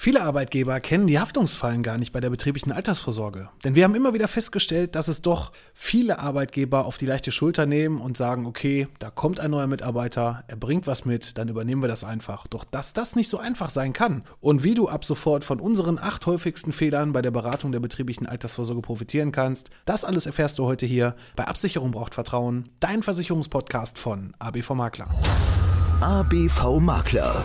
Viele Arbeitgeber kennen die Haftungsfallen gar nicht bei der betrieblichen Altersvorsorge. Denn wir haben immer wieder festgestellt, dass es doch viele Arbeitgeber auf die leichte Schulter nehmen und sagen, okay, da kommt ein neuer Mitarbeiter, er bringt was mit, dann übernehmen wir das einfach. Doch dass das nicht so einfach sein kann und wie du ab sofort von unseren acht häufigsten Fehlern bei der Beratung der betrieblichen Altersvorsorge profitieren kannst, das alles erfährst du heute hier bei Absicherung braucht Vertrauen, dein Versicherungspodcast von ABV Makler. ABV Makler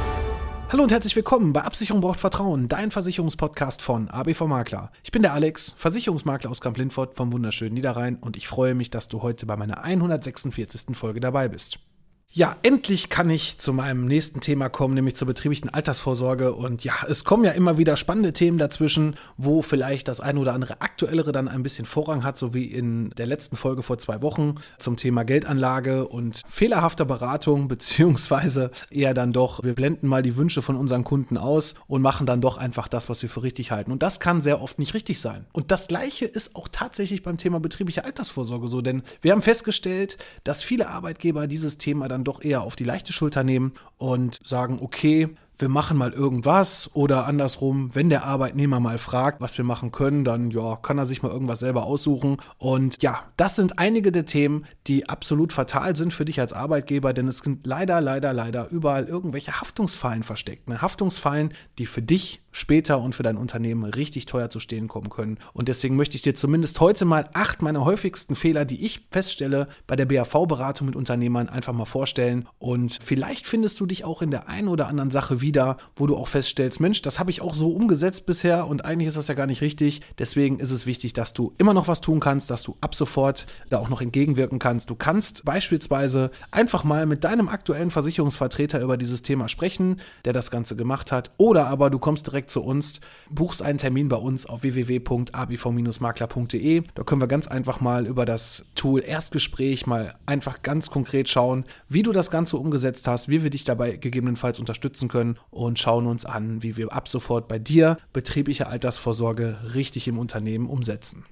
Hallo und herzlich willkommen bei Absicherung braucht Vertrauen, dein Versicherungspodcast von ABV Makler. Ich bin der Alex, Versicherungsmakler aus Kamp-Lindfort vom wunderschönen Niederrhein und ich freue mich, dass du heute bei meiner 146. Folge dabei bist. Ja, endlich kann ich zu meinem nächsten Thema kommen, nämlich zur betrieblichen Altersvorsorge. Und ja, es kommen ja immer wieder spannende Themen dazwischen, wo vielleicht das eine oder andere aktuellere dann ein bisschen Vorrang hat, so wie in der letzten Folge vor zwei Wochen zum Thema Geldanlage und fehlerhafter Beratung, beziehungsweise eher dann doch, wir blenden mal die Wünsche von unseren Kunden aus und machen dann doch einfach das, was wir für richtig halten. Und das kann sehr oft nicht richtig sein. Und das Gleiche ist auch tatsächlich beim Thema betriebliche Altersvorsorge so, denn wir haben festgestellt, dass viele Arbeitgeber dieses Thema dann dann doch eher auf die leichte Schulter nehmen und sagen, okay, wir machen mal irgendwas oder andersrum, wenn der Arbeitnehmer mal fragt, was wir machen können, dann ja, kann er sich mal irgendwas selber aussuchen. Und ja, das sind einige der Themen, die absolut fatal sind für dich als Arbeitgeber, denn es sind leider, leider, leider überall irgendwelche Haftungsfallen versteckt. Ne? Haftungsfallen, die für dich später und für dein Unternehmen richtig teuer zu stehen kommen können. Und deswegen möchte ich dir zumindest heute mal acht meiner häufigsten Fehler, die ich feststelle bei der BAV-Beratung mit Unternehmern, einfach mal vorstellen. Und vielleicht findest du dich auch in der einen oder anderen Sache wieder, wo du auch feststellst, Mensch, das habe ich auch so umgesetzt bisher und eigentlich ist das ja gar nicht richtig. Deswegen ist es wichtig, dass du immer noch was tun kannst, dass du ab sofort da auch noch entgegenwirken kannst. Du kannst beispielsweise einfach mal mit deinem aktuellen Versicherungsvertreter über dieses Thema sprechen, der das Ganze gemacht hat. Oder aber du kommst direkt zu uns, buchst einen Termin bei uns auf www.abv-makler.de. Da können wir ganz einfach mal über das Tool Erstgespräch mal einfach ganz konkret schauen, wie du das Ganze umgesetzt hast, wie wir dich dabei gegebenenfalls unterstützen können und schauen uns an, wie wir ab sofort bei dir betriebliche Altersvorsorge richtig im Unternehmen umsetzen.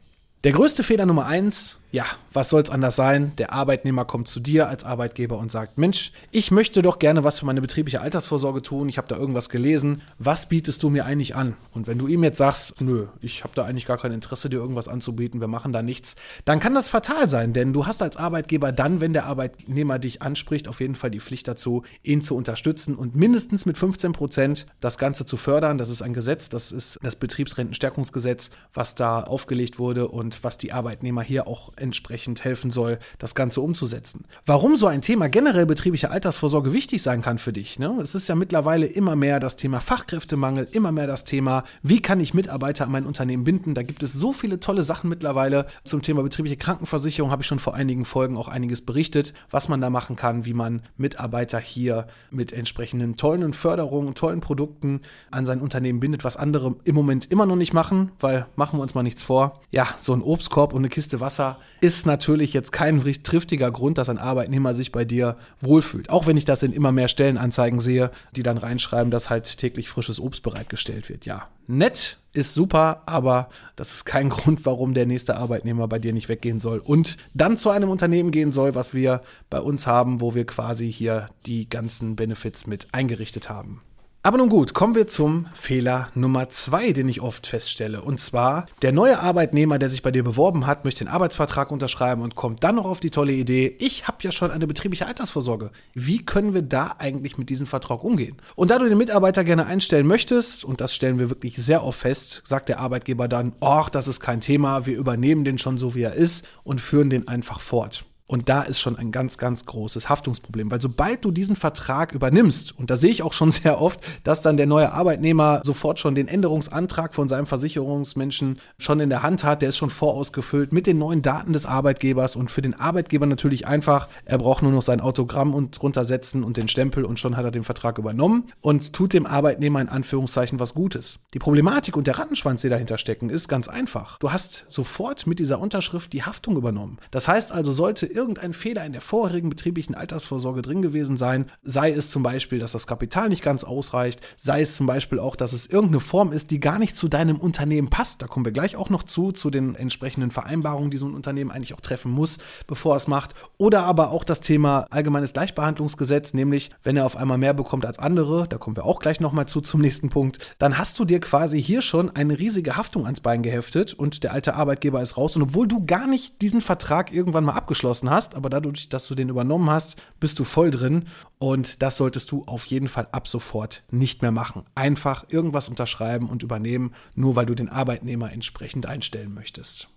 Der größte Fehler Nummer eins ja, was soll es anders sein? Der Arbeitnehmer kommt zu dir als Arbeitgeber und sagt, Mensch, ich möchte doch gerne was für meine betriebliche Altersvorsorge tun, ich habe da irgendwas gelesen, was bietest du mir eigentlich an? Und wenn du ihm jetzt sagst, nö, ich habe da eigentlich gar kein Interesse, dir irgendwas anzubieten, wir machen da nichts, dann kann das fatal sein, denn du hast als Arbeitgeber dann, wenn der Arbeitnehmer dich anspricht, auf jeden Fall die Pflicht dazu, ihn zu unterstützen und mindestens mit 15 Prozent das Ganze zu fördern. Das ist ein Gesetz, das ist das Betriebsrentenstärkungsgesetz, was da aufgelegt wurde und was die Arbeitnehmer hier auch entsprechend helfen soll, das Ganze umzusetzen. Warum so ein Thema generell betriebliche Altersvorsorge wichtig sein kann für dich. Ne? Es ist ja mittlerweile immer mehr das Thema Fachkräftemangel, immer mehr das Thema, wie kann ich Mitarbeiter an mein Unternehmen binden. Da gibt es so viele tolle Sachen mittlerweile zum Thema betriebliche Krankenversicherung, habe ich schon vor einigen Folgen auch einiges berichtet, was man da machen kann, wie man Mitarbeiter hier mit entsprechenden tollen Förderungen, tollen Produkten an sein Unternehmen bindet, was andere im Moment immer noch nicht machen, weil machen wir uns mal nichts vor. Ja, so ein Obstkorb und eine Kiste Wasser ist natürlich jetzt kein triftiger Grund, dass ein Arbeitnehmer sich bei dir wohlfühlt. Auch wenn ich das in immer mehr Stellenanzeigen sehe, die dann reinschreiben, dass halt täglich frisches Obst bereitgestellt wird. Ja, nett ist super, aber das ist kein Grund, warum der nächste Arbeitnehmer bei dir nicht weggehen soll und dann zu einem Unternehmen gehen soll, was wir bei uns haben, wo wir quasi hier die ganzen Benefits mit eingerichtet haben. Aber nun gut, kommen wir zum Fehler Nummer zwei, den ich oft feststelle. Und zwar, der neue Arbeitnehmer, der sich bei dir beworben hat, möchte den Arbeitsvertrag unterschreiben und kommt dann noch auf die tolle Idee, ich habe ja schon eine betriebliche Altersvorsorge. Wie können wir da eigentlich mit diesem Vertrag umgehen? Und da du den Mitarbeiter gerne einstellen möchtest, und das stellen wir wirklich sehr oft fest, sagt der Arbeitgeber dann, ach, das ist kein Thema, wir übernehmen den schon so, wie er ist und führen den einfach fort. Und da ist schon ein ganz, ganz großes Haftungsproblem, weil sobald du diesen Vertrag übernimmst, und da sehe ich auch schon sehr oft, dass dann der neue Arbeitnehmer sofort schon den Änderungsantrag von seinem Versicherungsmenschen schon in der Hand hat, der ist schon vorausgefüllt mit den neuen Daten des Arbeitgebers und für den Arbeitgeber natürlich einfach, er braucht nur noch sein Autogramm und drunter setzen und den Stempel und schon hat er den Vertrag übernommen und tut dem Arbeitnehmer in Anführungszeichen was Gutes. Die Problematik und der Rattenschwanz, die dahinter stecken, ist ganz einfach. Du hast sofort mit dieser Unterschrift die Haftung übernommen. Das heißt also, sollte irgendein Fehler in der vorherigen betrieblichen Altersvorsorge drin gewesen sein, sei es zum Beispiel, dass das Kapital nicht ganz ausreicht, sei es zum Beispiel auch, dass es irgendeine Form ist, die gar nicht zu deinem Unternehmen passt. Da kommen wir gleich auch noch zu, zu den entsprechenden Vereinbarungen, die so ein Unternehmen eigentlich auch treffen muss, bevor es macht. Oder aber auch das Thema allgemeines Gleichbehandlungsgesetz, nämlich wenn er auf einmal mehr bekommt als andere, da kommen wir auch gleich nochmal zu zum nächsten Punkt, dann hast du dir quasi hier schon eine riesige Haftung ans Bein geheftet und der alte Arbeitgeber ist raus. Und obwohl du gar nicht diesen Vertrag irgendwann mal abgeschlossen hast, aber dadurch, dass du den übernommen hast, bist du voll drin und das solltest du auf jeden Fall ab sofort nicht mehr machen. Einfach irgendwas unterschreiben und übernehmen, nur weil du den Arbeitnehmer entsprechend einstellen möchtest.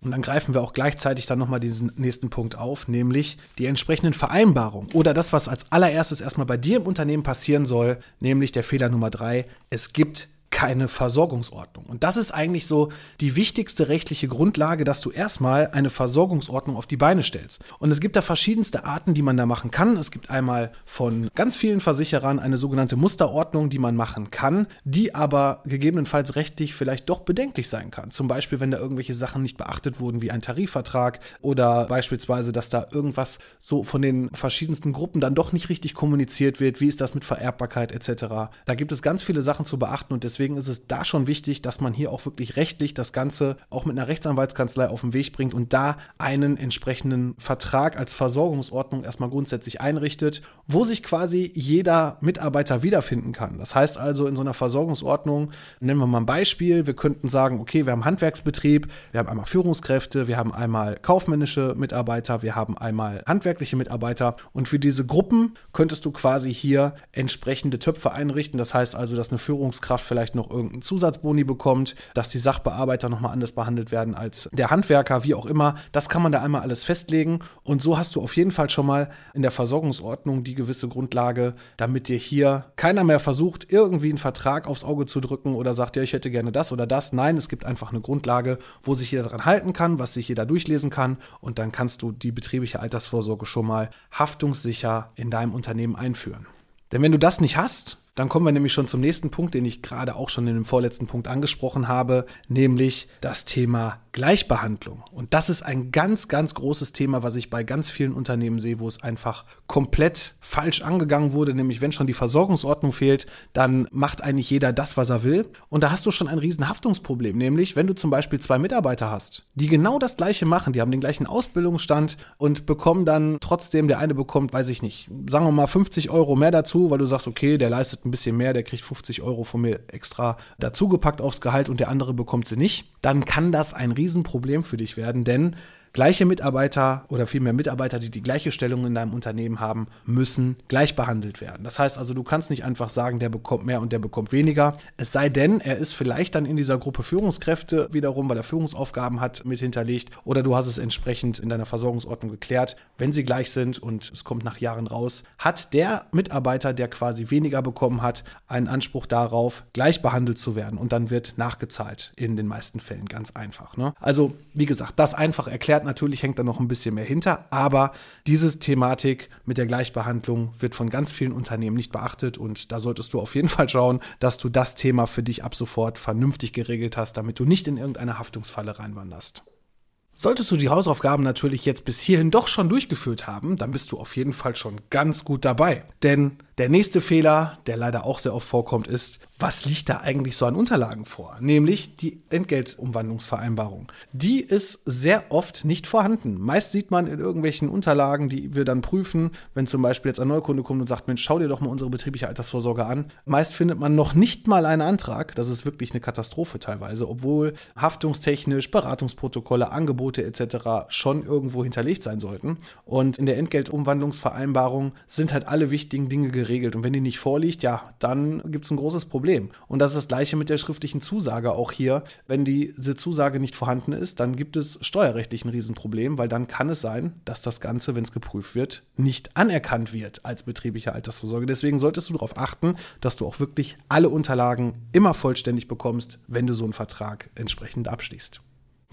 Und dann greifen wir auch gleichzeitig dann nochmal diesen nächsten Punkt auf, nämlich die entsprechenden Vereinbarungen oder das, was als allererstes erstmal bei dir im Unternehmen passieren soll, nämlich der Fehler Nummer drei. Es gibt keine Versorgungsordnung. Und das ist eigentlich so die wichtigste rechtliche Grundlage, dass du erstmal eine Versorgungsordnung auf die Beine stellst. Und es gibt da verschiedenste Arten, die man da machen kann. Es gibt einmal von ganz vielen Versicherern eine sogenannte Musterordnung, die man machen kann, die aber gegebenenfalls rechtlich vielleicht doch bedenklich sein kann. Zum Beispiel, wenn da irgendwelche Sachen nicht beachtet wurden, wie ein Tarifvertrag oder beispielsweise, dass da irgendwas so von den verschiedensten Gruppen dann doch nicht richtig kommuniziert wird. Wie ist das mit Vererbbarkeit etc. Da gibt es ganz viele Sachen zu beachten und deswegen deswegen ist es da schon wichtig, dass man hier auch wirklich rechtlich das Ganze auch mit einer Rechtsanwaltskanzlei auf den Weg bringt und da einen entsprechenden Vertrag als Versorgungsordnung erstmal grundsätzlich einrichtet, wo sich quasi jeder Mitarbeiter wiederfinden kann. Das heißt also in so einer Versorgungsordnung, nennen wir mal ein Beispiel, wir könnten sagen, okay, wir haben Handwerksbetrieb, wir haben einmal Führungskräfte, wir haben einmal kaufmännische Mitarbeiter, wir haben einmal handwerkliche Mitarbeiter und für diese Gruppen könntest du quasi hier entsprechende Töpfe einrichten. Das heißt also, dass eine Führungskraft vielleicht noch irgendeinen Zusatzboni bekommt, dass die Sachbearbeiter nochmal anders behandelt werden als der Handwerker, wie auch immer. Das kann man da einmal alles festlegen. Und so hast du auf jeden Fall schon mal in der Versorgungsordnung die gewisse Grundlage, damit dir hier keiner mehr versucht, irgendwie einen Vertrag aufs Auge zu drücken oder sagt, ja, ich hätte gerne das oder das. Nein, es gibt einfach eine Grundlage, wo sich jeder daran halten kann, was sich jeder durchlesen kann. Und dann kannst du die betriebliche Altersvorsorge schon mal haftungssicher in deinem Unternehmen einführen. Denn wenn du das nicht hast, dann kommen wir nämlich schon zum nächsten Punkt, den ich gerade auch schon in dem vorletzten Punkt angesprochen habe, nämlich das Thema Gleichbehandlung. Und das ist ein ganz, ganz großes Thema, was ich bei ganz vielen Unternehmen sehe, wo es einfach komplett falsch angegangen wurde. Nämlich, wenn schon die Versorgungsordnung fehlt, dann macht eigentlich jeder das, was er will. Und da hast du schon ein riesen Haftungsproblem. Nämlich, wenn du zum Beispiel zwei Mitarbeiter hast, die genau das Gleiche machen, die haben den gleichen Ausbildungsstand und bekommen dann trotzdem, der eine bekommt, weiß ich nicht, sagen wir mal 50 Euro mehr dazu, weil du sagst, okay, der leistet ein bisschen mehr, der kriegt 50 Euro von mir extra dazugepackt aufs Gehalt und der andere bekommt sie nicht, dann kann das ein Riesenproblem für dich werden, denn Gleiche Mitarbeiter oder vielmehr Mitarbeiter, die die gleiche Stellung in deinem Unternehmen haben, müssen gleich behandelt werden. Das heißt also, du kannst nicht einfach sagen, der bekommt mehr und der bekommt weniger. Es sei denn, er ist vielleicht dann in dieser Gruppe Führungskräfte wiederum, weil er Führungsaufgaben hat, mit hinterlegt oder du hast es entsprechend in deiner Versorgungsordnung geklärt. Wenn sie gleich sind und es kommt nach Jahren raus, hat der Mitarbeiter, der quasi weniger bekommen hat, einen Anspruch darauf, gleich behandelt zu werden und dann wird nachgezahlt in den meisten Fällen ganz einfach. Ne? Also, wie gesagt, das einfach erklärt Natürlich hängt da noch ein bisschen mehr hinter, aber diese Thematik mit der Gleichbehandlung wird von ganz vielen Unternehmen nicht beachtet und da solltest du auf jeden Fall schauen, dass du das Thema für dich ab sofort vernünftig geregelt hast, damit du nicht in irgendeine Haftungsfalle reinwanderst. Solltest du die Hausaufgaben natürlich jetzt bis hierhin doch schon durchgeführt haben, dann bist du auf jeden Fall schon ganz gut dabei. Denn der nächste Fehler, der leider auch sehr oft vorkommt, ist, was liegt da eigentlich so an Unterlagen vor? Nämlich die Entgeltumwandlungsvereinbarung. Die ist sehr oft nicht vorhanden. Meist sieht man in irgendwelchen Unterlagen, die wir dann prüfen, wenn zum Beispiel jetzt ein Neukunde kommt und sagt, Mensch, schau dir doch mal unsere betriebliche Altersvorsorge an. Meist findet man noch nicht mal einen Antrag. Das ist wirklich eine Katastrophe teilweise, obwohl haftungstechnisch Beratungsprotokolle, Angebote etc. schon irgendwo hinterlegt sein sollten. Und in der Entgeltumwandlungsvereinbarung sind halt alle wichtigen Dinge geregelt. Und wenn die nicht vorliegt, ja, dann gibt es ein großes Problem. Problem. Und das ist das gleiche mit der schriftlichen Zusage auch hier. Wenn diese Zusage nicht vorhanden ist, dann gibt es steuerrechtlich ein Riesenproblem, weil dann kann es sein, dass das Ganze, wenn es geprüft wird, nicht anerkannt wird als betriebliche Altersvorsorge. Deswegen solltest du darauf achten, dass du auch wirklich alle Unterlagen immer vollständig bekommst, wenn du so einen Vertrag entsprechend abschließt.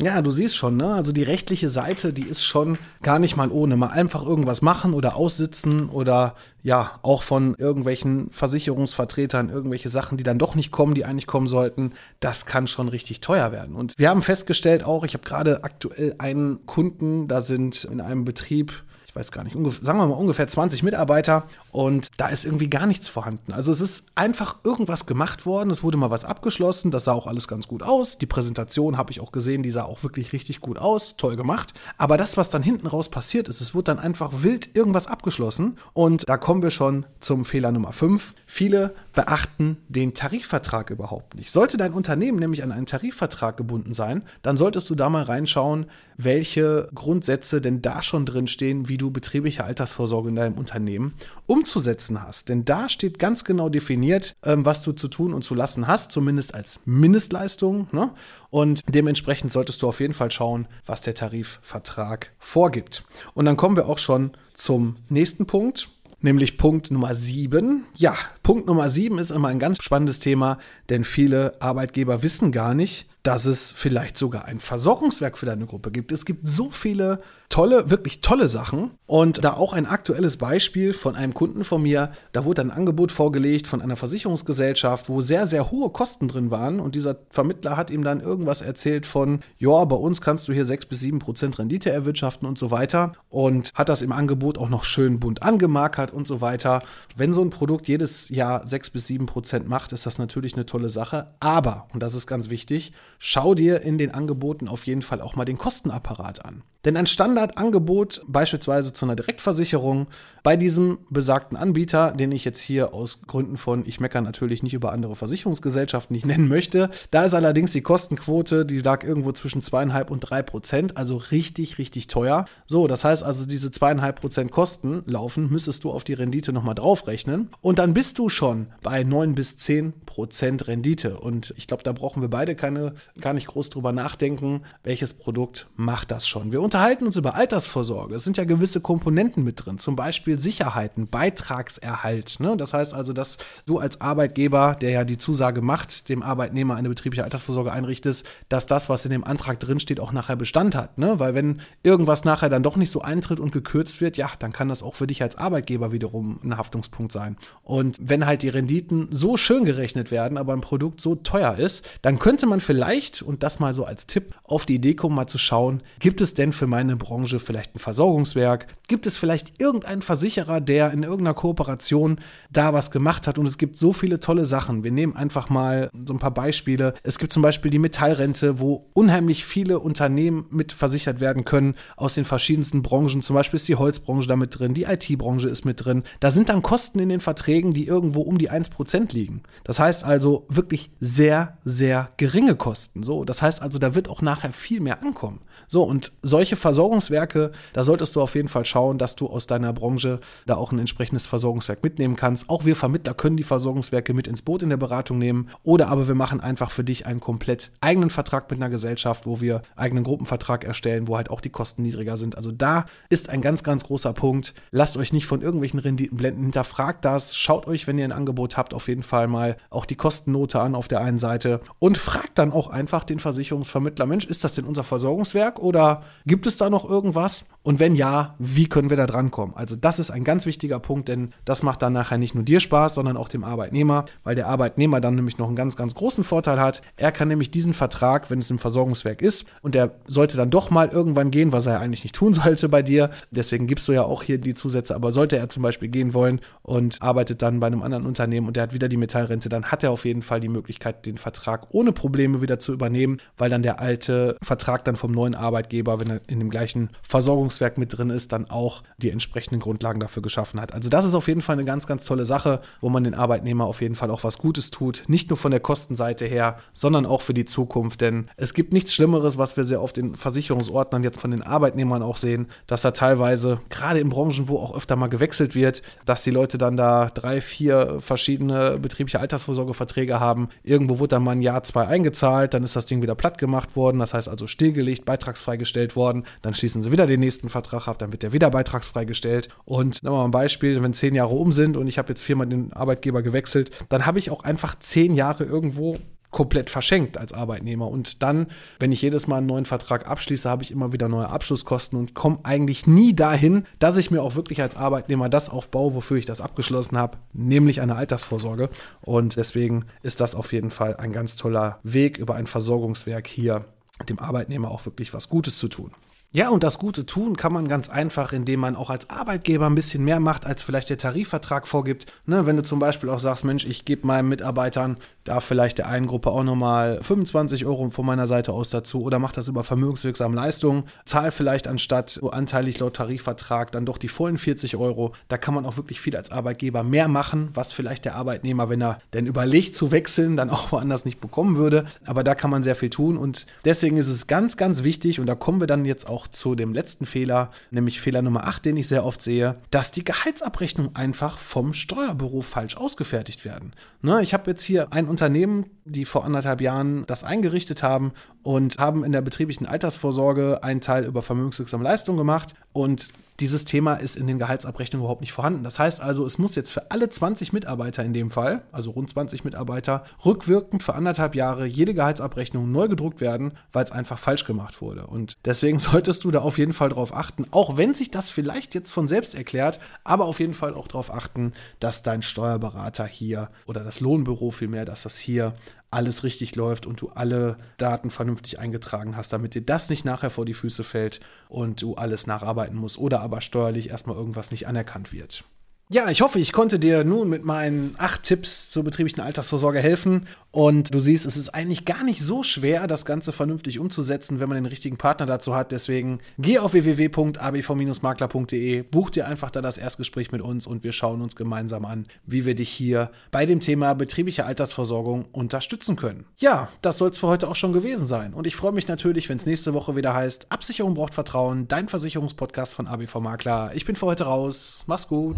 Ja, du siehst schon, ne? Also die rechtliche Seite, die ist schon gar nicht mal ohne. Mal einfach irgendwas machen oder aussitzen oder ja, auch von irgendwelchen Versicherungsvertretern irgendwelche Sachen, die dann doch nicht kommen, die eigentlich kommen sollten, das kann schon richtig teuer werden. Und wir haben festgestellt auch, ich habe gerade aktuell einen Kunden, da sind in einem Betrieb ich weiß gar nicht, sagen wir mal ungefähr 20 Mitarbeiter und da ist irgendwie gar nichts vorhanden. Also es ist einfach irgendwas gemacht worden, es wurde mal was abgeschlossen, das sah auch alles ganz gut aus. Die Präsentation habe ich auch gesehen, die sah auch wirklich richtig gut aus, toll gemacht. Aber das, was dann hinten raus passiert ist, es wurde dann einfach wild irgendwas abgeschlossen und da kommen wir schon zum Fehler Nummer 5. Viele beachten den Tarifvertrag überhaupt nicht. Sollte dein Unternehmen nämlich an einen Tarifvertrag gebunden sein, dann solltest du da mal reinschauen, welche Grundsätze denn da schon drin stehen, wie du betriebliche Altersvorsorge in deinem Unternehmen umzusetzen hast. Denn da steht ganz genau definiert, ähm, was du zu tun und zu lassen hast, zumindest als Mindestleistung. Ne? Und dementsprechend solltest du auf jeden Fall schauen, was der Tarifvertrag vorgibt. Und dann kommen wir auch schon zum nächsten Punkt nämlich Punkt Nummer 7. Ja, Punkt Nummer 7 ist immer ein ganz spannendes Thema, denn viele Arbeitgeber wissen gar nicht, dass es vielleicht sogar ein Versorgungswerk für deine Gruppe gibt. Es gibt so viele tolle, wirklich tolle Sachen. Und da auch ein aktuelles Beispiel von einem Kunden von mir, da wurde ein Angebot vorgelegt von einer Versicherungsgesellschaft, wo sehr, sehr hohe Kosten drin waren. Und dieser Vermittler hat ihm dann irgendwas erzählt von, ja, bei uns kannst du hier 6 bis 7 Prozent Rendite erwirtschaften und so weiter. Und hat das im Angebot auch noch schön bunt angemarkert und so weiter. Wenn so ein Produkt jedes Jahr 6 bis 7 Prozent macht, ist das natürlich eine tolle Sache. Aber, und das ist ganz wichtig, schau dir in den Angeboten auf jeden Fall auch mal den Kostenapparat an. Denn ein Standardangebot, beispielsweise zu einer Direktversicherung, bei diesem besagten Anbieter, den ich jetzt hier aus Gründen von, ich meckere natürlich nicht über andere Versicherungsgesellschaften nicht nennen möchte, da ist allerdings die Kostenquote, die lag irgendwo zwischen zweieinhalb und drei Prozent, also richtig, richtig teuer. So, das heißt also, diese zweieinhalb Prozent Kosten laufen, müsstest du auf die Rendite nochmal draufrechnen. Und dann bist du schon bei neun bis zehn Prozent Rendite. Und ich glaube, da brauchen wir beide keine, gar nicht groß drüber nachdenken, welches Produkt macht das schon. Wir unterhalten uns über Altersvorsorge. Es sind ja gewisse Komponenten mit drin, zum Beispiel Sicherheiten, Beitragserhalt. Ne? Das heißt also, dass du als Arbeitgeber, der ja die Zusage macht, dem Arbeitnehmer eine betriebliche Altersvorsorge einrichtest, dass das, was in dem Antrag drinsteht, auch nachher Bestand hat. Ne? Weil wenn irgendwas nachher dann doch nicht so eintritt und gekürzt wird, ja, dann kann das auch für dich als Arbeitgeber wiederum ein Haftungspunkt sein. Und wenn halt die Renditen so schön gerechnet werden, aber ein Produkt so teuer ist, dann könnte man vielleicht, und das mal so als Tipp, auf die Idee kommen, mal zu schauen, gibt es denn für für meine Branche vielleicht ein Versorgungswerk? Gibt es vielleicht irgendeinen Versicherer, der in irgendeiner Kooperation da was gemacht hat? Und es gibt so viele tolle Sachen. Wir nehmen einfach mal so ein paar Beispiele. Es gibt zum Beispiel die Metallrente, wo unheimlich viele Unternehmen mit versichert werden können aus den verschiedensten Branchen. Zum Beispiel ist die Holzbranche da mit drin, die IT-Branche ist mit drin. Da sind dann Kosten in den Verträgen, die irgendwo um die 1% liegen. Das heißt also wirklich sehr, sehr geringe Kosten. So, das heißt also, da wird auch nachher viel mehr ankommen. So, und solche Versorgungswerke, da solltest du auf jeden Fall schauen, dass du aus deiner Branche da auch ein entsprechendes Versorgungswerk mitnehmen kannst. Auch wir Vermittler können die Versorgungswerke mit ins Boot in der Beratung nehmen. Oder aber wir machen einfach für dich einen komplett eigenen Vertrag mit einer Gesellschaft, wo wir eigenen Gruppenvertrag erstellen, wo halt auch die Kosten niedriger sind. Also da ist ein ganz, ganz großer Punkt. Lasst euch nicht von irgendwelchen Renditen blenden. Hinterfragt das. Schaut euch, wenn ihr ein Angebot habt, auf jeden Fall mal auch die Kostennote an auf der einen Seite und fragt dann auch einfach den Versicherungsvermittler, Mensch, ist das denn unser Versorgungswerk? Oder gibt es da noch irgendwas? Und wenn ja, wie können wir da drankommen? Also das ist ein ganz wichtiger Punkt, denn das macht dann nachher nicht nur dir Spaß, sondern auch dem Arbeitnehmer, weil der Arbeitnehmer dann nämlich noch einen ganz, ganz großen Vorteil hat. Er kann nämlich diesen Vertrag, wenn es im Versorgungswerk ist, und der sollte dann doch mal irgendwann gehen, was er eigentlich nicht tun sollte bei dir, deswegen gibst du ja auch hier die Zusätze, aber sollte er zum Beispiel gehen wollen und arbeitet dann bei einem anderen Unternehmen und der hat wieder die Metallrente, dann hat er auf jeden Fall die Möglichkeit, den Vertrag ohne Probleme wieder zu übernehmen, weil dann der alte Vertrag dann vom neuen Arbeitgeber, wenn er in dem gleichen Versorgungswerk mit drin ist, dann auch die entsprechenden Grundlagen dafür geschaffen hat. Also das ist auf jeden Fall eine ganz, ganz tolle Sache, wo man den Arbeitnehmer auf jeden Fall auch was Gutes tut. Nicht nur von der Kostenseite her, sondern auch für die Zukunft. Denn es gibt nichts Schlimmeres, was wir sehr oft in Versicherungsordnern jetzt von den Arbeitnehmern auch sehen, dass da teilweise, gerade in Branchen, wo auch öfter mal gewechselt wird, dass die Leute dann da drei, vier verschiedene betriebliche Altersvorsorgeverträge haben. Irgendwo wurde dann mal ein Jahr, zwei eingezahlt, dann ist das Ding wieder platt gemacht worden, das heißt also stillgelegt, beitragsfrei gestellt worden, dann schließen sie wieder den nächsten Vertrag ab, dann wird der wieder beitragsfrei gestellt. Und nehmen wir mal ein Beispiel, wenn zehn Jahre um sind und ich habe jetzt viermal den Arbeitgeber gewechselt, dann habe ich auch einfach zehn Jahre irgendwo komplett verschenkt als Arbeitnehmer. Und dann, wenn ich jedes Mal einen neuen Vertrag abschließe, habe ich immer wieder neue Abschlusskosten und komme eigentlich nie dahin, dass ich mir auch wirklich als Arbeitnehmer das aufbaue, wofür ich das abgeschlossen habe, nämlich eine Altersvorsorge. Und deswegen ist das auf jeden Fall ein ganz toller Weg über ein Versorgungswerk hier dem Arbeitnehmer auch wirklich was Gutes zu tun. Ja, und das Gute tun kann man ganz einfach, indem man auch als Arbeitgeber ein bisschen mehr macht, als vielleicht der Tarifvertrag vorgibt. Ne, wenn du zum Beispiel auch sagst, Mensch, ich gebe meinen Mitarbeitern da vielleicht der einen Gruppe auch nochmal 25 Euro von meiner Seite aus dazu oder mach das über vermögenswirksame Leistungen, zahl vielleicht anstatt so anteilig laut Tarifvertrag dann doch die vollen 40 Euro. Da kann man auch wirklich viel als Arbeitgeber mehr machen, was vielleicht der Arbeitnehmer, wenn er denn überlegt zu wechseln, dann auch woanders nicht bekommen würde. Aber da kann man sehr viel tun und deswegen ist es ganz, ganz wichtig und da kommen wir dann jetzt auch auch zu dem letzten Fehler, nämlich Fehler Nummer 8, den ich sehr oft sehe, dass die Gehaltsabrechnungen einfach vom Steuerbüro falsch ausgefertigt werden. Ne, ich habe jetzt hier ein Unternehmen, die vor anderthalb Jahren das eingerichtet haben und haben in der betrieblichen Altersvorsorge einen Teil über vermögenswirksame Leistung gemacht und dieses Thema ist in den Gehaltsabrechnungen überhaupt nicht vorhanden. Das heißt also, es muss jetzt für alle 20 Mitarbeiter in dem Fall, also rund 20 Mitarbeiter, rückwirkend für anderthalb Jahre jede Gehaltsabrechnung neu gedruckt werden, weil es einfach falsch gemacht wurde. Und deswegen solltest du da auf jeden Fall drauf achten, auch wenn sich das vielleicht jetzt von selbst erklärt, aber auf jeden Fall auch darauf achten, dass dein Steuerberater hier oder das Lohnbüro vielmehr, dass das hier alles richtig läuft und du alle Daten vernünftig eingetragen hast, damit dir das nicht nachher vor die Füße fällt und du alles nacharbeiten musst oder aber steuerlich erstmal irgendwas nicht anerkannt wird. Ja, ich hoffe, ich konnte dir nun mit meinen acht Tipps zur betrieblichen Altersvorsorge helfen. Und du siehst, es ist eigentlich gar nicht so schwer, das Ganze vernünftig umzusetzen, wenn man den richtigen Partner dazu hat. Deswegen geh auf www.abv-makler.de, buch dir einfach da das Erstgespräch mit uns und wir schauen uns gemeinsam an, wie wir dich hier bei dem Thema betriebliche Altersversorgung unterstützen können. Ja, das soll es für heute auch schon gewesen sein. Und ich freue mich natürlich, wenn es nächste Woche wieder heißt, Absicherung braucht Vertrauen, dein Versicherungspodcast von ABV Makler. Ich bin für heute raus. Mach's gut.